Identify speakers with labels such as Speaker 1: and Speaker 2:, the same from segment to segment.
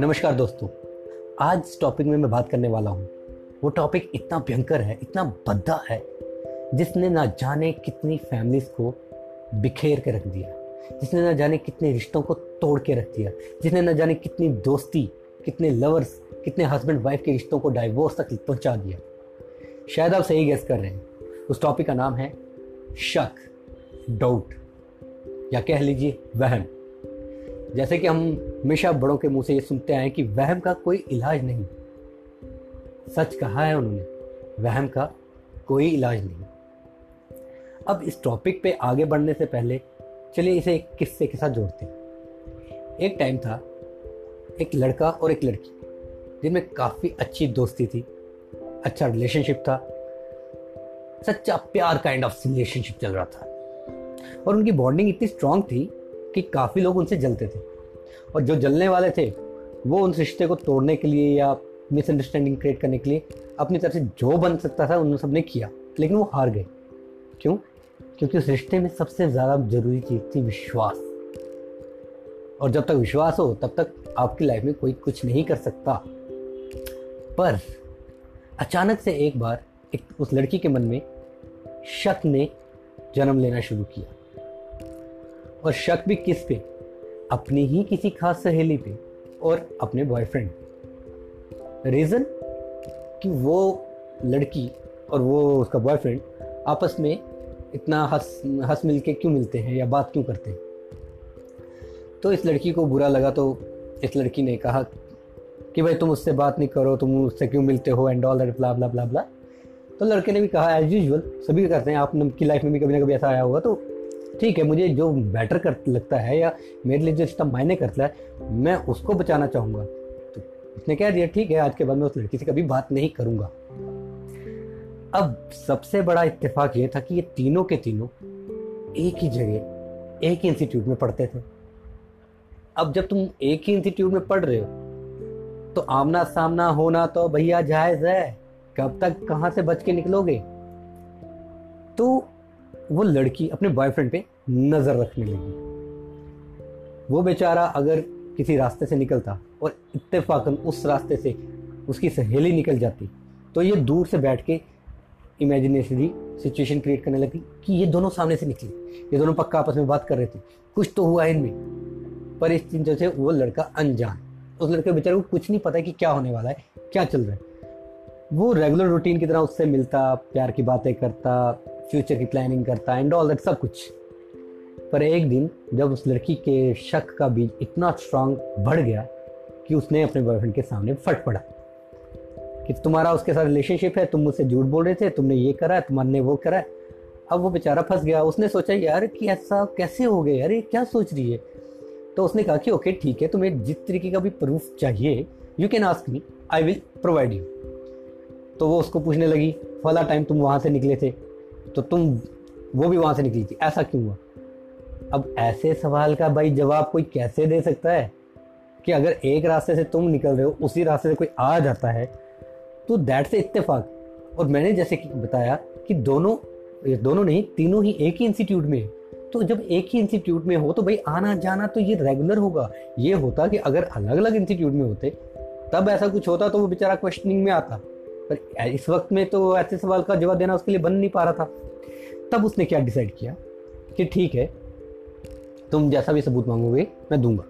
Speaker 1: नमस्कार दोस्तों, आज इस टॉपिक में मैं बात करने वाला हूँ। वो टॉपिक इतना भयंकर है, इतना बद्दा है, जिसने ना जाने कितनी फैमिलीज़ को बिखेर के रख दिया, जिसने ना जाने कितने रिश्तों को तोड़ के रख दिया, जिसने ना जाने कितनी दोस्ती, कितने लवर्स कितने हस्बैंड वाइफ के रिश्तों को डाइवोर्स तक पहुँचा दिया। शायद आप सही गैस कर रहे हैं। उस टॉपिक का नाम है शक डाउट या कह लीजिए वहम। जैसे कि हम हमेशा बड़ों के मुँह से ये सुनते आए कि वहम का कोई इलाज नहीं। सच कहा है उन्होंने, वहम का कोई इलाज नहीं। अब इस टॉपिक पे आगे बढ़ने से पहले चलिए इसे एक किस्से के साथ जोड़ते हैं। एक टाइम था, एक लड़का और एक लड़की, जिनमें काफ़ी अच्छी दोस्ती थी अच्छा रिलेशनशिप था, सच्चा प्यार काइंड ऑफ़ रिलेशनशिप चल रहा था। और उनकी बॉन्डिंग इतनी स्ट्रांग थी कि काफ़ी लोग उनसे जलते थे। और जो जलने वाले थे, वो उन रिश्ते को तोड़ने के लिए या मिसअंडरस्टैंडिंग क्रिएट करने के लिए अपनी तरफ़ से जो बन सकता था, उन सबने किया। लेकिन वो हार गए। क्यों? क्योंकि उस रिश्ते में सबसे ज़्यादा ज़रूरी चीज़ थी विश्वास। और जब तक विश्वास हो, तब तक आपकी लाइफ में कोई कुछ नहीं कर सकता। पर अचानक से एक बार एक उस लड़की के मन में शक ने जन्म लेना शुरू किया। और शक भी किस पे? अपनी ही किसी खास सहेली पे और अपने बॉयफ्रेंड रीज़न कि वो लड़की और वो उसका बॉयफ्रेंड आपस में इतना हंस हंस मिल के क्यों मिलते हैं या बात क्यों करते हैं? तो इस लड़की को बुरा लगा तो इस लड़की ने कहा कि भाई तुम उससे बात नहीं करो, तुम उससे क्यों मिलते हो and all that blah blah blah blah तो लड़के ने भी कहा एज यूजल सभी करते हैं आपकी लाइफ में भी कभी ना कभी ऐसा आया होगा तो ठीक है, मुझे जो बेटर कर, लगता है या मेरे लिए जो रिश्ता मायने करता है, मैं उसको बचाना चाहूँगा। तो उसने कह दिया, ठीक है, आज के बाद मैं उस लड़की से कभी बात नहीं करूँगा। अब सबसे बड़ा इत्तेफाक ये था कि ये तीनों के तीनों एक ही जगह, एक ही इंस्टीट्यूट में पढ़ते थे। अब जब तुम एक ही इंस्टीट्यूट में पढ़ रहे हो तो आमना सामना होना तो भैया जायज़ है। कब तक कहाँ से बच के निकलोगे? तो वो लड़की अपने बॉयफ्रेंड पे नज़र रखने लगी। वो बेचारा अगर किसी रास्ते से निकलता और इत्तेफाकन उस रास्ते से उसकी सहेली निकल जाती तो ये दूर से बैठ के इमेजिनेशनली सिचुएशन क्रिएट करने लगी कि ये दोनों सामने से निकले। ये दोनों पक्का आपस में बात कर रहे थे। कुछ तो हुआ इनमें। पर इस चिंता से वो लड़का अनजान। उस लड़के बेचारे को कुछ नहीं पता कि क्या होने वाला है, क्या चल रहा है। वो रेगुलर रूटीन की तरह उससे मिलता, प्यार की बातें करता फ्यूचर की प्लानिंग करता है एंड ऑल दैट सब कुछ। पर एक दिन, जब उस लड़की के शक का बीज इतना स्ट्रांग बढ़ गया कि उसने अपने बॉयफ्रेंड के सामने फट पड़ा। कि तुम्हारा उसके साथ रिलेशनशिप है, तुम मुझसे झूठ बोल रहे थे, तुमने ये करा है तुम्हारे वो करा। है अब वो बेचारा फंस गया। उसने सोचा, यार, कि ऐसा कैसे हो गया? यार, ये क्या सोच रही है? तो उसने कहा कि, ओके, ठीक है, तुम्हें जिस तरीके का भी प्रूफ चाहिए you can ask me I will provide you तो वो उसको पूछने लगी, फला टाइम तुम वहाँ से निकले थे? तो तुम वो भी वहाँ से निकली थी। ऐसा क्यों हुआ? अब ऐसे सवाल का भाई जवाब कोई कैसे दे सकता है कि अगर एक रास्ते से तुम निकल रहे हो, उसी रास्ते से कोई आ जाता है तो दैट से इत्तेफाक। और मैंने जैसे कि बताया कि दोनों दोनों नहीं, तीनों ही एक ही इंस्टीट्यूट में तो जब एक ही इंस्टीट्यूट में हो तो भाई आना जाना तो ये रेगुलर होगा। ये होता कि अगर अलग अलग इंस्टीट्यूट में होते, तब ऐसा कुछ होता तो वो बेचारा क्वेश्चनिंग में आता। पर इस वक्त में तो ऐसे सवाल का जवाब देना उसके लिए बन नहीं पा रहा था। तब उसने क्या डिसाइड किया कि ठीक है, तुम जैसा भी सबूत मांगोगे मैं दूँगा।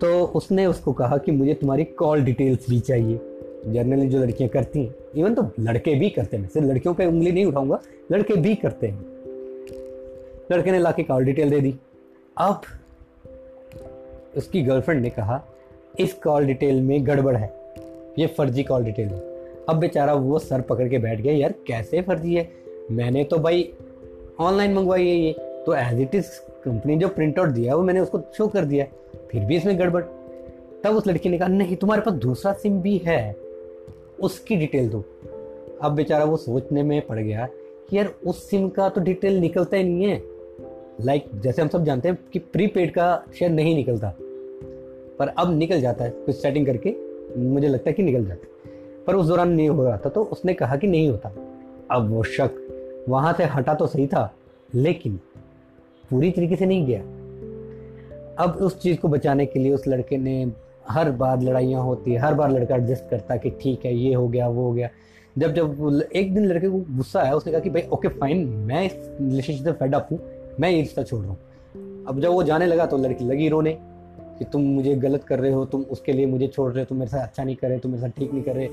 Speaker 1: तो उसने उसको कहा कि मुझे तुम्हारी कॉल डिटेल्स भी चाहिए। जनरली जो लड़कियाँ करती हैं इवन तो लड़के भी करते हैं, सिर्फ़ लड़कियों पे उंगली नहीं उठाऊँगा, लड़के भी करते हैं। लड़के ने लाके कॉल डिटेल दे दी। अब उसकी गर्लफ्रेंड ने कहा, इस कॉल डिटेल में गड़बड़ है। ये फर्जी कॉल डिटेल है। अब बेचारा वो सर पकड़ के बैठ गया यार कैसे फर्जी है? मैंने तो भाई ऑनलाइन मंगवाई है ये। तो एज इट इज़ कंपनी जो प्रिंट आउट दिया है वो मैंने उसको शो कर दिया फिर भी इसमें गड़बड़। तब उस लड़की ने कहा नहीं तुम्हारे पास दूसरा सिम भी है। उसकी डिटेल दो। अब बेचारा वो सोचने में पड़ गया कि यार उस सिम का तो डिटेल निकलता ही नहीं है। लाइक like, जैसे हम सब जानते हैं कि प्रीपेड का शेयर नहीं निकलता। पर अब निकल जाता है कुछ सेटिंग करके। मुझे लगता है कि निकल जाता। पर उस दौरान नहीं हो रहा था तो उसने कहा कि नहीं होता। अब वो शक वहाँ से हटा तो सही था, लेकिन पूरी तरीके से नहीं गया। अब उस चीज़ को बचाने के लिए उस लड़के ने हर बार लड़ाइयाँ होती है, हर बार लड़का एडजस्ट करता कि ठीक है, ये हो गया, वो हो गया। जब जब एक दिन लड़के को गुस्सा आया, उसने कहा कि भाई ओके फाइन मैं इस रिलेशनशिप से फेड अप हूँ, मैं ये रिश्ता छोड़ रहा हूँ। अब जब वो जाने लगा तो लड़की लगी रोने। कि तुम मुझे गलत कर रहे हो, तुम उसके लिए मुझे छोड़ रहे हो, तुम मेरे साथ अच्छा नहीं कर रहे, तुम मेरे साथ ठीक नहीं कर रहे,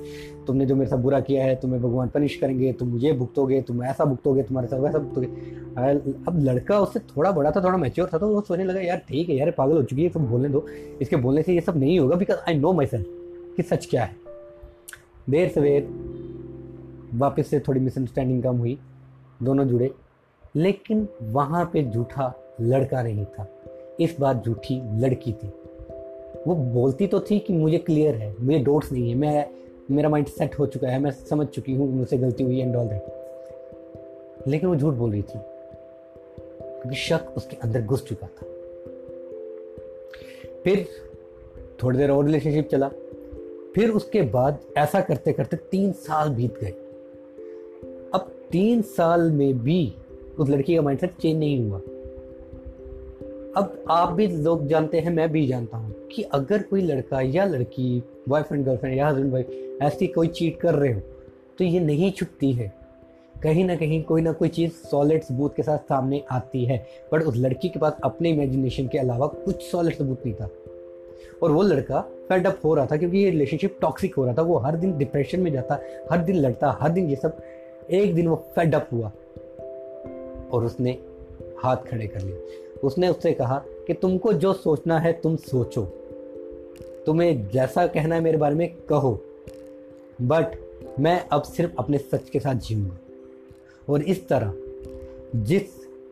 Speaker 1: तुमने जो मेरे साथ बुरा किया है, तुम्हें भगवान पनिश करेंगे, तुम मुझे भुगतोगे, तुम ऐसा भुगतोगे, तुम्हारे साथ वैसा भुगतोगे। अब लड़का उससे थोड़ा बड़ा था, थोड़ा मेच्योर था तो वो सोचने लगा, यार ठीक है, यार पागल हो चुकी है तुम बोलने दो। इसके बोलने से ये सब नहीं होगा because I know myself कि सच क्या है. देर सवेर वापस से थोड़ी मिसअंडरस्टैंडिंग कम हुई, दोनों जुड़े, लेकिन वहाँ पे झूठा लड़का नहीं था। इस बार झूठी लड़की थी। वो बोलती तो थी कि मुझे क्लियर है, मुझे डोट्स नहीं है, मैं, मेरा माइंड सेट हो चुका है, मैं समझ चुकी हूँ मुझसे गलती हुई एंड ऑल दैट लेकिन वो झूठ बोल रही थी, क्योंकि शक उसके अंदर घुस चुका था। फिर थोड़ी देर और रिलेशनशिप चला। फिर उसके बाद ऐसा करते करते तीन साल बीत गए। अब तीन साल में भी उस लड़की का माइंडसेट चेंज नहीं हुआ। अब आप भी लोग जानते हैं, मैं भी जानता हूँ कि अगर कोई लड़का या लड़की बॉयफ्रेंड गर्लफ्रेंड या हस्बैंड वाइफ ऐसी कोई चीट कर रहे हो तो ये नहीं छुपती है। कहीं ना कहीं कोई ना कोई चीज़ सॉलिड सबूत के साथ सामने आती है बट उस लड़की के पास अपने इमेजिनेशन के अलावा कुछ सॉलिड सबूत नहीं था। और वो लड़का फेड अप हो रहा था, क्योंकि ये रिलेशनशिप टॉक्सिक हो रहा था। वो हर दिन डिप्रेशन में जाता, हर दिन लड़ता, हर दिन ये सब, एक दिन वो फेड अप हुआ और उसने हाथ खड़े कर लिए। उसने उससे कहा कि तुमको जो सोचना है तुम सोचो। तुम्हें जैसा कहना है मेरे बारे में कहो। बट मैं अब सिर्फ़ अपने सच के साथ जीऊँगा। और इस तरह, जिस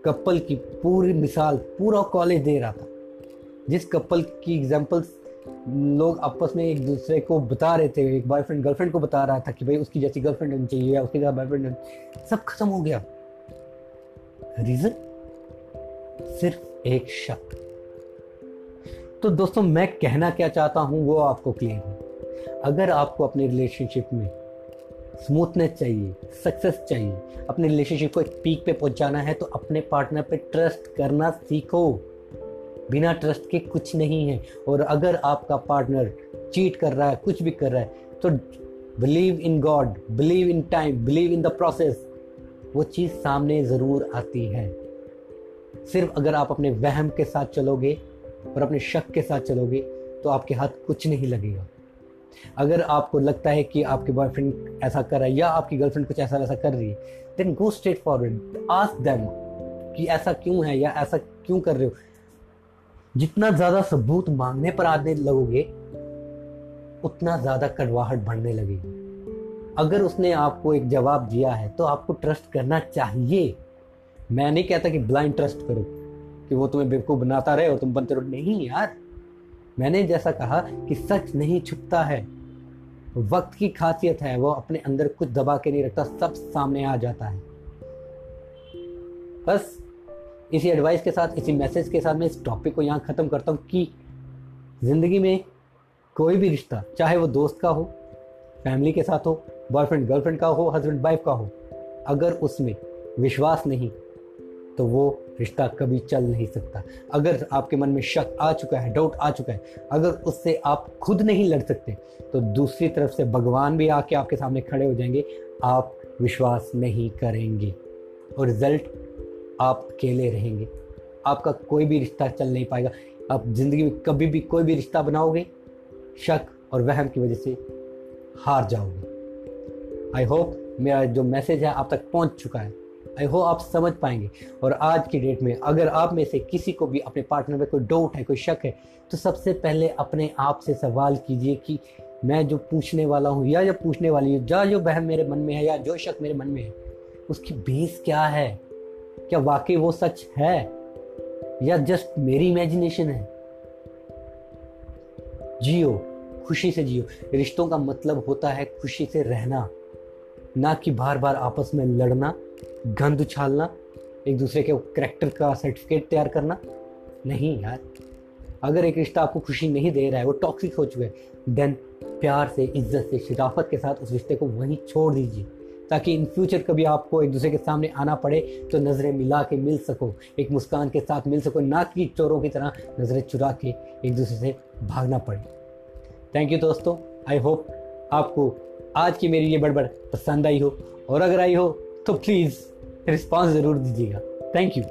Speaker 1: कपल की पूरी मिसाल पूरा कॉलेज दे रहा था, जिस कपल की एग्जाम्पल्स लोग आपस में एक दूसरे को बता रहे थे, एक बॉयफ्रेंड गर्लफ्रेंड को बता रहा था कि भाई उसकी जैसी गर्लफ्रेंड होनी चाहिए या उसकी जैसा बॉयफ्रेंड सब खत्म हो गया। रीजन सिर्फ़ एक शक तो दोस्तों, मैं कहना क्या चाहता हूँ, वो आपको क्लियर है। अगर आपको अपने रिलेशनशिप में स्मूथनेस चाहिए सक्सेस चाहिए, अपने रिलेशनशिप को एक पीक पे पहुंचाना है तो अपने पार्टनर पे ट्रस्ट करना सीखो। बिना ट्रस्ट के कुछ नहीं है। और अगर आपका पार्टनर चीट कर रहा है, कुछ भी कर रहा है तो believe in God believe in time believe in the process वो चीज़ सामने ज़रूर आती है। सिर्फ़ अगर आप अपने वहम के साथ चलोगे और अपने शक के साथ चलोगे तो आपके हाथ कुछ नहीं लगेगा। अगर आपको लगता है कि आपके बॉयफ्रेंड ऐसा कर रहा है या आपकी गर्लफ्रेंड कुछ ऐसा वैसा कर रही है then go straight forward ask them कि ऐसा क्यों है या ऐसा क्यों कर रहे हो। जितना ज़्यादा सबूत मांगने पर आने लगोगे, उतना ज़्यादा कड़वाहट बढ़ने लगेगी। अगर उसने आपको एक जवाब दिया है तो आपको ट्रस्ट करना चाहिए। मैं नहीं कहता कि ब्लाइंड ट्रस्ट करो, कि वो तुम्हें बेवकूफ़ बनाता रहे और तुम बनते रहो। नहीं यार। मैंने जैसा कहा कि सच नहीं छुपता है। वक्त की खासियत है, वो अपने अंदर कुछ दबा के नहीं रखता, सब सामने आ जाता है। बस इसी एडवाइस के साथ, इसी मैसेज के साथ मैं इस टॉपिक को यहाँ ख़त्म करता हूँ कि ज़िंदगी में कोई भी रिश्ता, चाहे वो दोस्त का हो फैमिली के साथ हो बॉयफ्रेंड गर्लफ्रेंड का हो हस्बैंड वाइफ का हो, अगर उसमें विश्वास नहीं तो वो रिश्ता कभी चल नहीं सकता। अगर आपके मन में शक आ चुका है डाउट आ चुका है, अगर उससे आप खुद नहीं लड़ सकते तो दूसरी तरफ़ से भगवान भी आके आपके सामने खड़े हो जाएँगे। आप विश्वास नहीं करेंगे और रिज़ल्ट आप अकेले रहेंगे। आपका कोई भी रिश्ता चल नहीं पाएगा। आप ज़िंदगी में कभी भी कोई भी रिश्ता बनाओगे, शक और वहम की वजह से हार जाओगे। आई होप मेरा जो मैसेज है आप तक पहुँच चुका है। आई होप आप समझ पाएँगे। और आज की डेट में अगर आप में से किसी को भी अपने पार्टनर में कोई डाउट है, कोई शक है तो सबसे पहले अपने आप से सवाल कीजिए कि मैं जो पूछने वाला हूँ या जो पूछने वाली हूँ, या जो बहम मेरे मन में है या जो शक मेरे मन में है, उसकी बेस क्या है? क्या वाकई वो सच है? या जस्ट मेरी इमेजिनेशन है? जियो, खुशी से जियो। रिश्तों का मतलब होता है खुशी से रहना, ना कि बार बार आपस में लड़ना। गंद उछालना एक दूसरे के करेक्टर का सर्टिफिकेट तैयार करना। नहीं यार, अगर एक रिश्ता आपको खुशी नहीं दे रहा है, वो टॉक्सिक हो चुका है देन प्यार से, इज़्ज़त से, शराफत के साथ उस रिश्ते को वहीं छोड़ दीजिए, ताकि इन फ्यूचर कभी आपको एक दूसरे के सामने आना पड़े तो नज़रें मिला के मिल सको, एक मुस्कान के साथ मिल सको, ना कि चोरों की तरह नज़रें चुरा के एक दूसरे से भागना पड़े। थैंक यू दोस्तों आई होप आपको आज की मेरी ये बड़बड़ पसंद आई हो, और अगर आई हो तो प्लीज़ रिस्पॉन्स ज़रूर दीजिएगा। Thank you